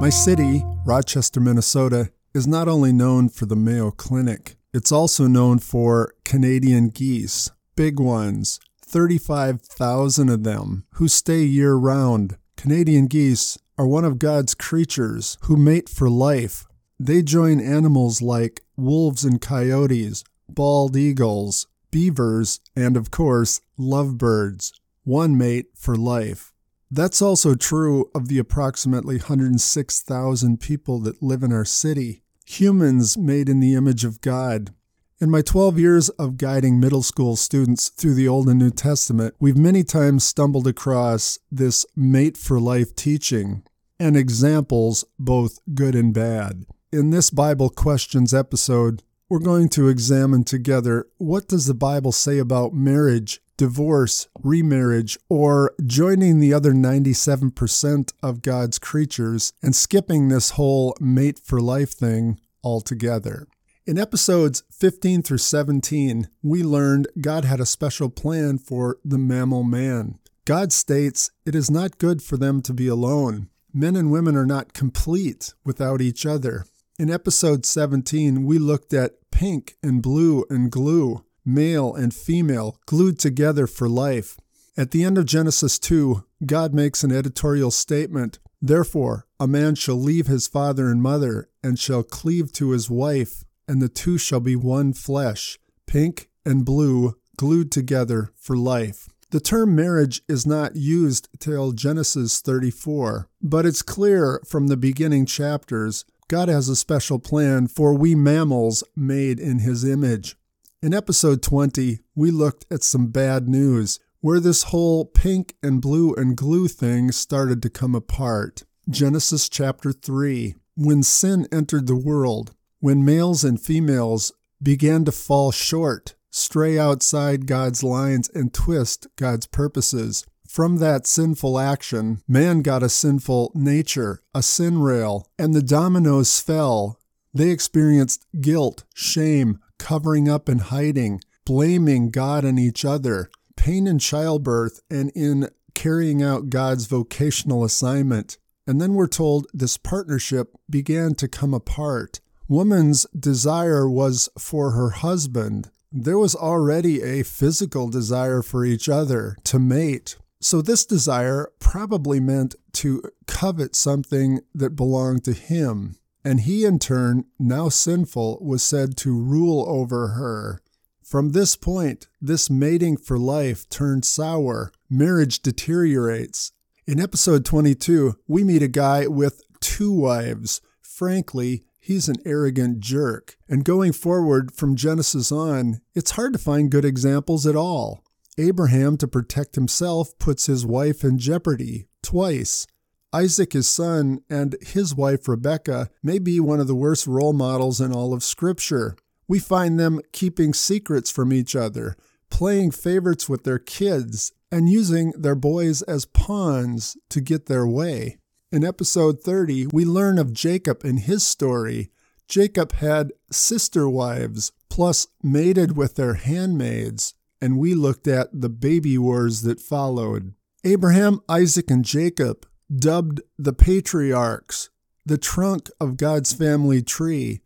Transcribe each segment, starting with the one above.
My city, Rochester, Minnesota, is not only known for the Mayo Clinic, it's also known for Canadian geese, big ones, 35,000 of them, who stay year round. Canadian geese are one of God's creatures who mate for life. They join animals like wolves and coyotes, bald eagles, beavers, and of course, lovebirds. One mate for life. That's also true of the approximately 106,000 people that live in our city, humans made in the image of God. In my 12 years of guiding middle school students through the Old and New Testament, we've many times stumbled across this mate for life teaching and examples, both good and bad. In this Bible Questions episode, we're going to examine together what does the Bible say about marriage divorce, remarriage, or joining the other 97% of God's creatures and skipping this whole mate for life thing altogether. In episodes 15 through 17, we learned God had a special plan for the mammal man. God states it is not good for them to be alone. Men and women are not complete without each other. In episode 17, we looked at pink and blue and glue male and female, glued together for life. At the end of Genesis 2, God makes an editorial statement Therefore, a man shall leave his father and mother, and shall cleave to his wife, and the two shall be one flesh, pink and blue, glued together for life. The term marriage is not used till Genesis 34, but it's clear from the beginning chapters God has a special plan for we mammals made in his image. In episode 20, we looked at some bad news where this whole pink and blue and glue thing started to come apart. Genesis chapter 3 When sin entered the world, when males and females began to fall short, stray outside God's lines, and twist God's purposes. From that sinful action, man got a sinful nature, a sin rail, and the dominoes fell. They experienced guilt, shame, covering up and hiding, blaming God and each other, pain in childbirth, and in carrying out God's vocational assignment. And then we're told this partnership began to come apart. Woman's desire was for her husband. There was already a physical desire for each other to mate. So, this desire probably meant to covet something that belonged to him and he in turn, now sinful, was said to rule over her. From this point, this mating for life turns sour, marriage deteriorates. In episode 22, we meet a guy with two wives. Frankly, he's an arrogant jerk. And going forward from Genesis on, it's hard to find good examples at all. Abraham, to protect himself, puts his wife in jeopardy twice. Isaac, his son, and his wife Rebecca may be one of the worst role models in all of Scripture. We find them keeping secrets from each other, playing favorites with their kids, and using their boys as pawns to get their way. In episode 30, we learn of Jacob and his story. Jacob had sister wives, plus mated with their handmaids, and we looked at the baby wars that followed. Abraham, Isaac, and Jacob dubbed the patriarchs the trunk of God's family tree.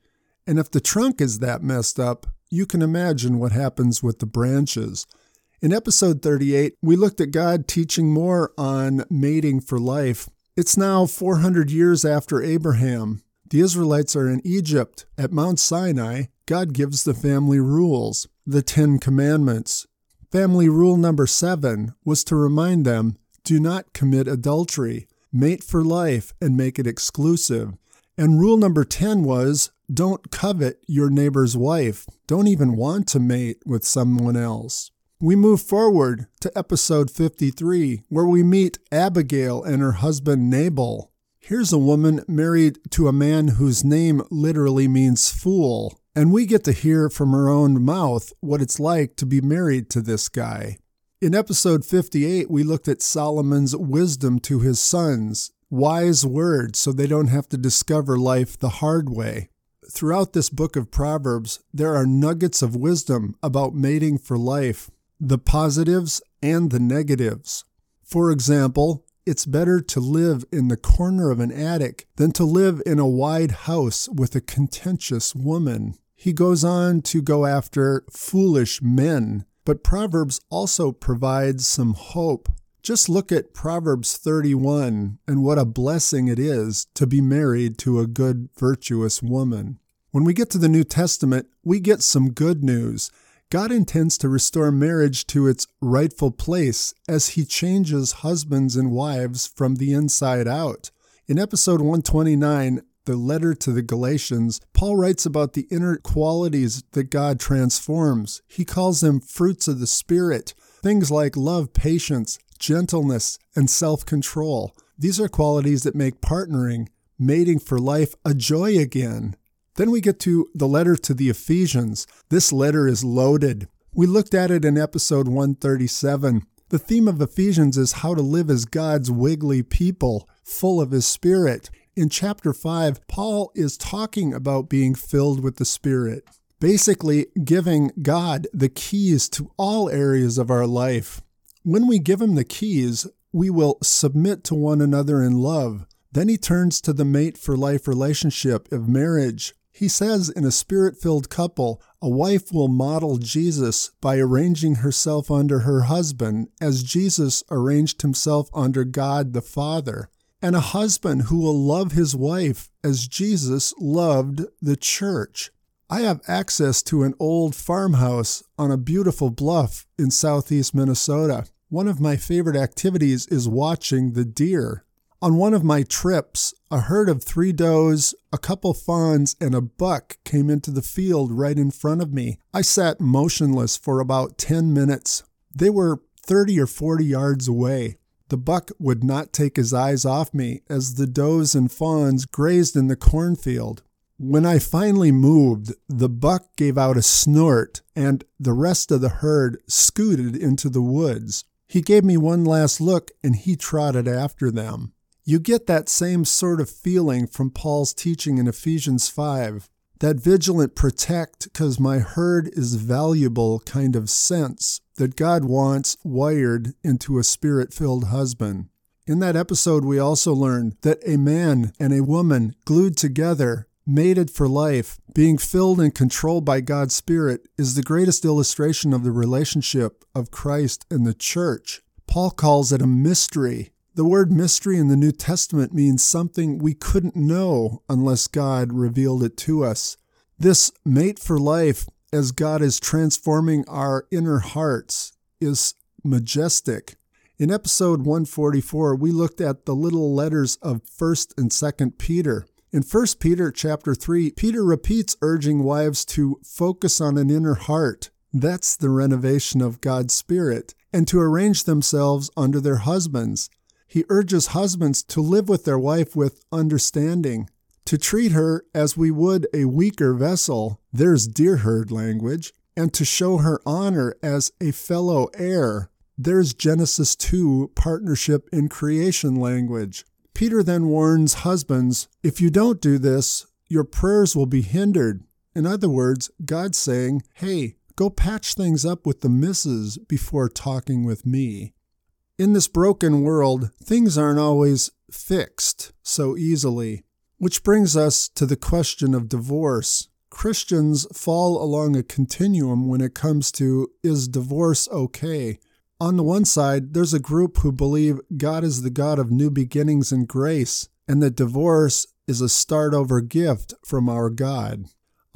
And if the trunk is that messed up, you can imagine what happens with the branches. In episode 38, we looked at God teaching more on mating for life. It's now 400 years after Abraham. The Israelites are in Egypt. At Mount Sinai, God gives the family rules, the Ten Commandments. Family rule number seven was to remind them do not commit adultery mate for life and make it exclusive. And rule number 10 was don't covet your neighbor's wife. Don't even want to mate with someone else. We move forward to episode 53, where we meet Abigail and her husband Nabal. Here's a woman married to a man whose name literally means fool, and we get to hear from her own mouth what it's like to be married to this guy. In episode 58, we looked at Solomon's wisdom to his sons, wise words so they don't have to discover life the hard way. Throughout this book of Proverbs, there are nuggets of wisdom about mating for life, the positives and the negatives. For example, it's better to live in the corner of an attic than to live in a wide house with a contentious woman. He goes on to go after foolish men, but Proverbs also provides some hope. Just look at Proverbs 31 and what a blessing it is to be married to a good, virtuous woman. When we get to the New Testament, we get some good news. God intends to restore marriage to its rightful place as he changes husbands and wives from the inside out. In episode 129, the letter to the Galatians, Paul writes about the inner qualities that God transforms. He calls them fruits of the Spirit, things like love, patience, gentleness, and self control. These are qualities that make partnering, mating for life, a joy again. Then we get to the letter to the Ephesians. This letter is loaded. We looked at it in episode 137. The theme of Ephesians is how to live as God's wiggly people, full of His Spirit. In chapter 5, Paul is talking about being filled with the Spirit, basically giving God the keys to all areas of our life. When we give Him the keys, we will submit to one another in love. Then he turns to the mate for life relationship of marriage. He says in a spirit filled couple, a wife will model Jesus by arranging herself under her husband as Jesus arranged himself under God the Father, and a husband who will love his wife as Jesus loved the church. I have access to an old farmhouse on a beautiful bluff in southeast Minnesota. One of my favorite activities is watching the deer. On one of my trips, a herd of three does, a couple fawns, and a buck came into the field right in front of me. I sat motionless for about 10 minutes. They were 30 or 40 yards away. The buck would not take his eyes off me as the does and fawns grazed in the cornfield. When I finally moved, the buck gave out a snort and the rest of the herd scooted into the woods. He gave me one last look and he trotted after them. You get that same sort of feeling from Paul's teaching in Ephesians 5, that vigilant protect because my herd is valuable kind of sense that God wants wired into a spirit filled husband. In that episode, we also learned that a man and a woman glued together, mated for life, being filled and controlled by God's Spirit, is the greatest illustration of the relationship of Christ and the church. Paul calls it a mystery the word mystery in the New Testament means something we couldn't know unless God revealed it to us. This mate for life, as God is transforming our inner hearts, is majestic. In episode 144, we looked at the little letters of 1st and 2nd Peter. In 1 Peter chapter 3, Peter repeats urging wives to focus on an inner heart. That's the renovation of God's Spirit, and to arrange themselves under their husbands. He urges husbands to live with their wife with understanding, to treat her as we would a weaker vessel, there's deer herd language, and to show her honor as a fellow heir, there's Genesis 2 partnership in creation language. Peter then warns husbands if you don't do this, your prayers will be hindered. In other words, God's saying, hey, go patch things up with the missus before talking with me. In this broken world, things aren't always fixed so easily, which brings us to the question of divorce. Christians fall along a continuum when it comes to is divorce okay? On the one side, there's a group who believe God is the God of new beginnings and grace, and that divorce is a start over gift from our God.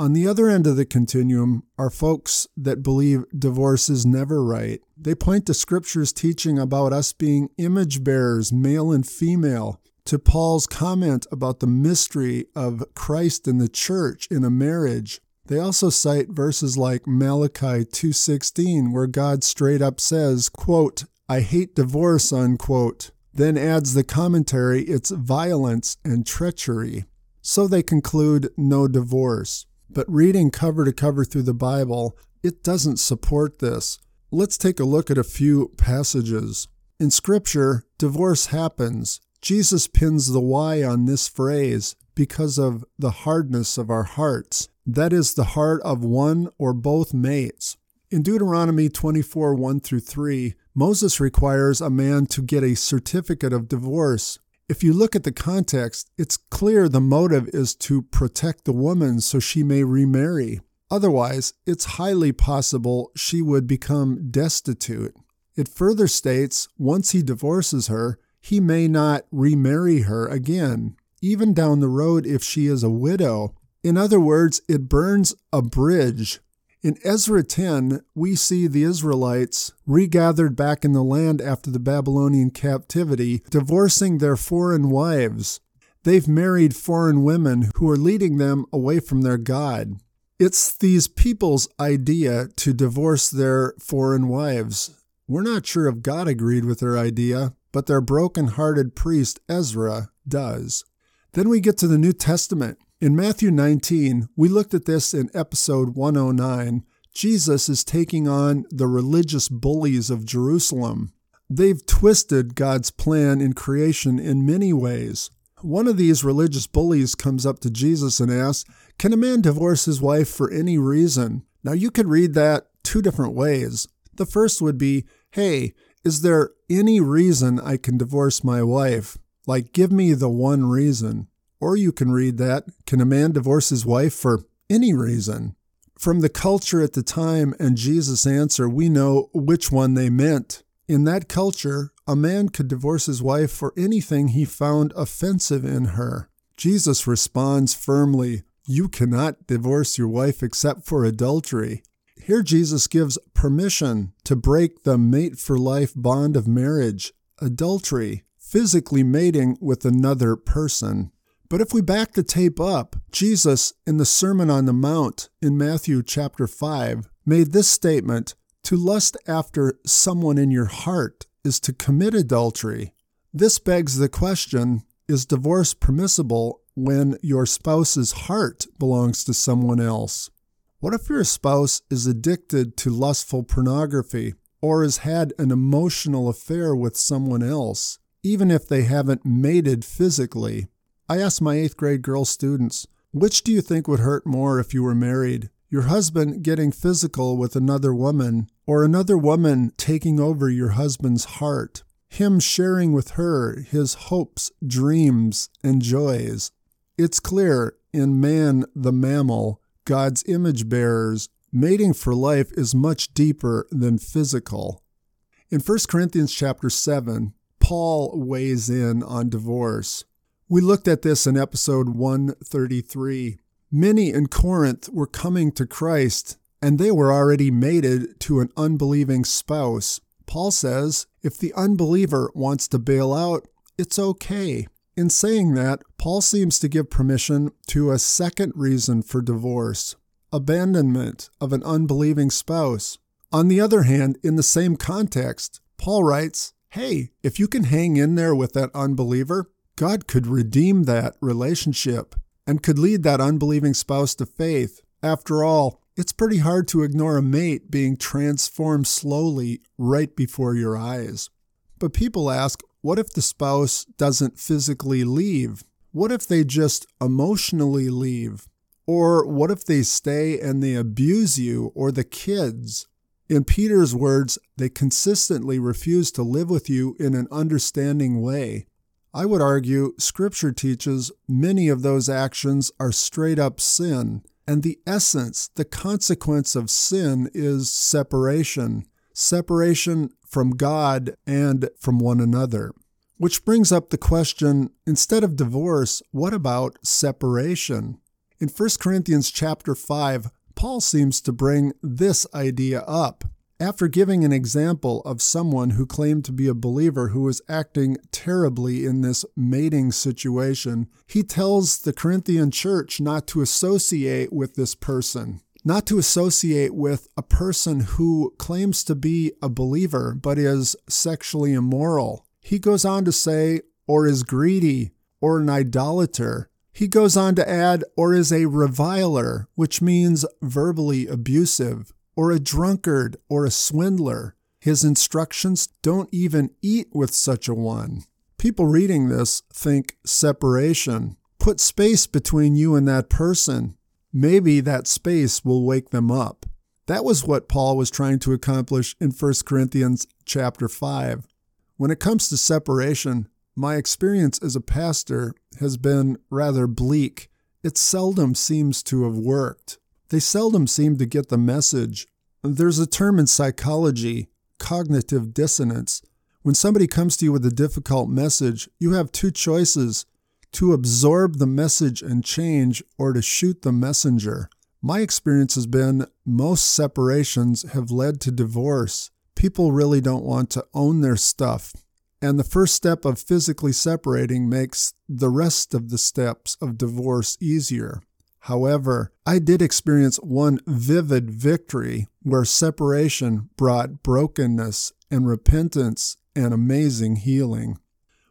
On the other end of the continuum are folks that believe divorce is never right. They point to scripture's teaching about us being image bearers, male and female, to Paul's comment about the mystery of Christ and the church in a marriage. They also cite verses like Malachi 2:16 where God straight up says, quote, "I hate divorce," unquote. Then adds the commentary, it's violence and treachery. So they conclude no divorce. But reading cover to cover through the Bible, it doesn't support this. Let's take a look at a few passages. In Scripture, divorce happens. Jesus pins the why on this phrase because of the hardness of our hearts. That is the heart of one or both mates. In Deuteronomy 24 1 through 3, Moses requires a man to get a certificate of divorce. If you look at the context, it's clear the motive is to protect the woman so she may remarry. Otherwise, it's highly possible she would become destitute. It further states once he divorces her, he may not remarry her again, even down the road if she is a widow. In other words, it burns a bridge in Ezra 10, we see the Israelites regathered back in the land after the Babylonian captivity, divorcing their foreign wives. They've married foreign women who are leading them away from their God. It's these people's idea to divorce their foreign wives. We're not sure if God agreed with their idea, but their broken hearted priest Ezra does. Then we get to the New Testament. In Matthew 19, we looked at this in episode 109. Jesus is taking on the religious bullies of Jerusalem. They've twisted God's plan in creation in many ways. One of these religious bullies comes up to Jesus and asks, Can a man divorce his wife for any reason? Now, you could read that two different ways. The first would be, Hey, is there any reason I can divorce my wife? Like, give me the one reason. Or you can read that Can a man divorce his wife for any reason? From the culture at the time and Jesus' answer, we know which one they meant. In that culture, a man could divorce his wife for anything he found offensive in her. Jesus responds firmly, You cannot divorce your wife except for adultery. Here, Jesus gives permission to break the mate for life bond of marriage, adultery, physically mating with another person. But if we back the tape up, Jesus, in the Sermon on the Mount in Matthew chapter 5, made this statement To lust after someone in your heart is to commit adultery. This begs the question Is divorce permissible when your spouse's heart belongs to someone else? What if your spouse is addicted to lustful pornography or has had an emotional affair with someone else, even if they haven't mated physically? I asked my eighth grade girl students, which do you think would hurt more if you were married? Your husband getting physical with another woman, or another woman taking over your husband's heart? Him sharing with her his hopes, dreams, and joys. It's clear in man the mammal, God's image bearers, mating for life is much deeper than physical. In 1 Corinthians chapter 7, Paul weighs in on divorce. We looked at this in episode 133. Many in Corinth were coming to Christ, and they were already mated to an unbelieving spouse. Paul says if the unbeliever wants to bail out, it's okay. In saying that, Paul seems to give permission to a second reason for divorce abandonment of an unbelieving spouse. On the other hand, in the same context, Paul writes, Hey, if you can hang in there with that unbeliever, God could redeem that relationship and could lead that unbelieving spouse to faith. After all, it's pretty hard to ignore a mate being transformed slowly right before your eyes. But people ask, what if the spouse doesn't physically leave? What if they just emotionally leave? Or what if they stay and they abuse you or the kids? In Peter's words, they consistently refuse to live with you in an understanding way. I would argue Scripture teaches many of those actions are straight up sin, and the essence, the consequence of sin is separation separation from God and from one another. Which brings up the question instead of divorce, what about separation? In 1 Corinthians chapter 5, Paul seems to bring this idea up. After giving an example of someone who claimed to be a believer who was acting terribly in this mating situation, he tells the Corinthian church not to associate with this person, not to associate with a person who claims to be a believer but is sexually immoral. He goes on to say, or is greedy, or an idolater. He goes on to add, or is a reviler, which means verbally abusive or a drunkard or a swindler. His instructions don't even eat with such a one. People reading this think separation. Put space between you and that person. Maybe that space will wake them up. That was what Paul was trying to accomplish in 1 Corinthians chapter 5. When it comes to separation, my experience as a pastor has been rather bleak. It seldom seems to have worked. They seldom seem to get the message. There's a term in psychology, cognitive dissonance. When somebody comes to you with a difficult message, you have two choices to absorb the message and change or to shoot the messenger. My experience has been most separations have led to divorce. People really don't want to own their stuff. And the first step of physically separating makes the rest of the steps of divorce easier. However, I did experience one vivid victory where separation brought brokenness and repentance and amazing healing.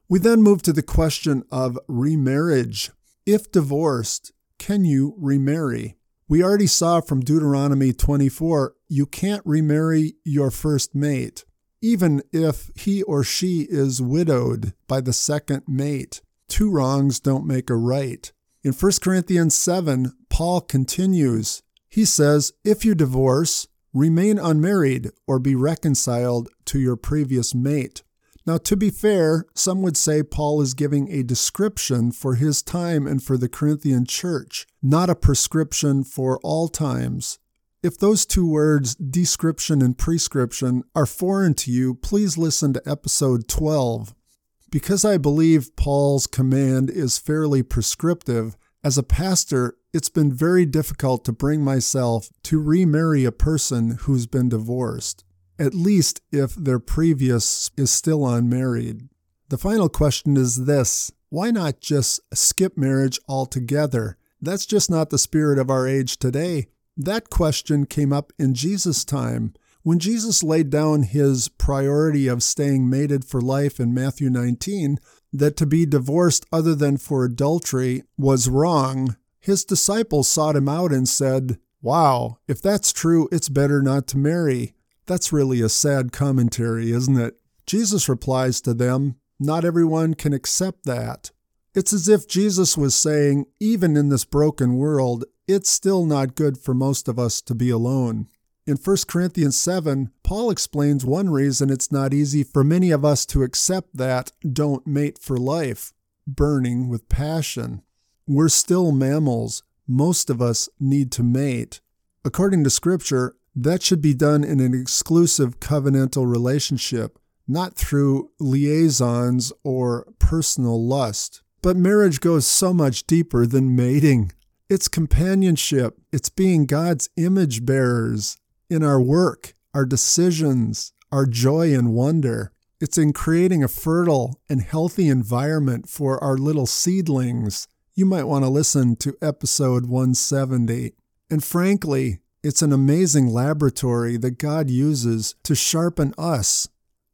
We then move to the question of remarriage. If divorced, can you remarry? We already saw from Deuteronomy 24 you can't remarry your first mate, even if he or she is widowed by the second mate. Two wrongs don't make a right. In 1 Corinthians 7, Paul continues. He says, If you divorce, remain unmarried or be reconciled to your previous mate. Now, to be fair, some would say Paul is giving a description for his time and for the Corinthian church, not a prescription for all times. If those two words, description and prescription, are foreign to you, please listen to episode 12. Because I believe Paul's command is fairly prescriptive, as a pastor, it's been very difficult to bring myself to remarry a person who's been divorced at least if their previous is still unmarried. The final question is this why not just skip marriage altogether? That's just not the spirit of our age today. That question came up in Jesus' time. When Jesus laid down his priority of staying mated for life in Matthew 19, that to be divorced other than for adultery was wrong, his disciples sought him out and said, Wow, if that's true, it's better not to marry. That's really a sad commentary, isn't it? Jesus replies to them, Not everyone can accept that. It's as if Jesus was saying, even in this broken world, it's still not good for most of us to be alone. In 1 Corinthians 7, Paul explains one reason it's not easy for many of us to accept that don't mate for life, burning with passion. We're still mammals. Most of us need to mate. According to Scripture, that should be done in an exclusive covenantal relationship, not through liaisons or personal lust. But marriage goes so much deeper than mating. It's companionship, it's being God's image bearers in our work, our decisions, our joy and wonder. It's in creating a fertile and healthy environment for our little seedlings. You might want to listen to episode 170. And frankly, it's an amazing laboratory that God uses to sharpen us.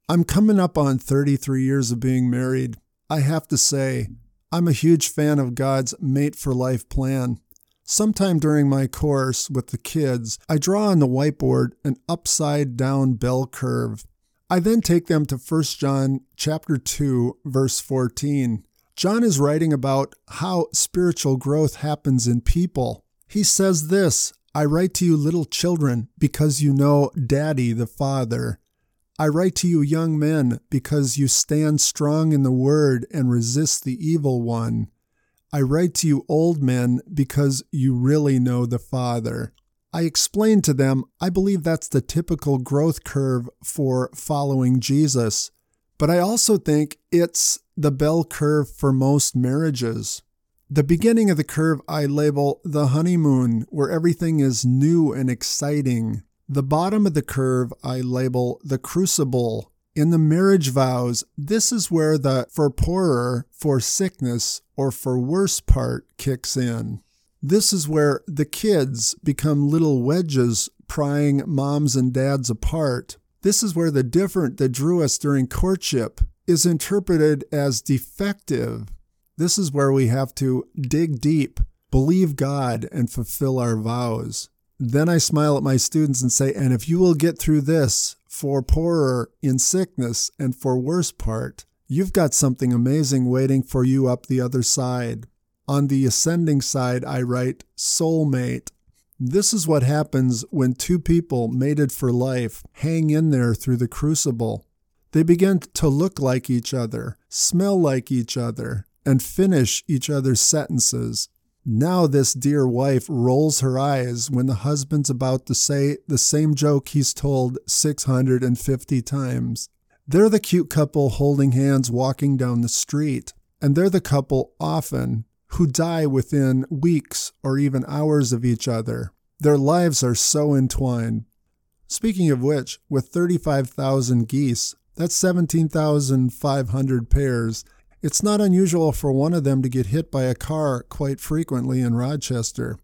I'm coming up on 33 years of being married. I have to say, I'm a huge fan of God's mate for life plan. Sometime during my course with the kids, I draw on the whiteboard an upside down bell curve. I then take them to 1 John chapter 2 verse 14. John is writing about how spiritual growth happens in people. He says this, I write to you, little children, because you know Daddy the Father. I write to you, young men, because you stand strong in the word and resist the evil one. I write to you, old men, because you really know the Father. I explained to them, I believe that's the typical growth curve for following Jesus. But I also think it's the bell curve for most marriages. The beginning of the curve I label the honeymoon, where everything is new and exciting. The bottom of the curve I label the crucible. In the marriage vows, this is where the for poorer, for sickness, or for worse part kicks in. This is where the kids become little wedges prying moms and dads apart. This is where the different that drew us during courtship is interpreted as defective this is where we have to dig deep, believe God, and fulfill our vows. Then I smile at my students and say, and if you will get through this for poorer in sickness and for worse part, you've got something amazing waiting for you up the other side. On the ascending side, I write soulmate. This is what happens when two people mated for life hang in there through the crucible. They begin to look like each other, smell like each other, and finish each other's sentences. Now, this dear wife rolls her eyes when the husband's about to say the same joke he's told 650 times. They're the cute couple holding hands walking down the street, and they're the couple often who die within weeks or even hours of each other. Their lives are so entwined. Speaking of which, with 35,000 geese, that's 17,500 pairs. It's not unusual for one of them to get hit by a car quite frequently in Rochester.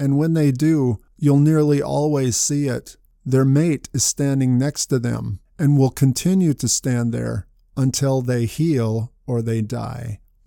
And when they do, you'll nearly always see it. Their mate is standing next to them and will continue to stand there until they heal or they die.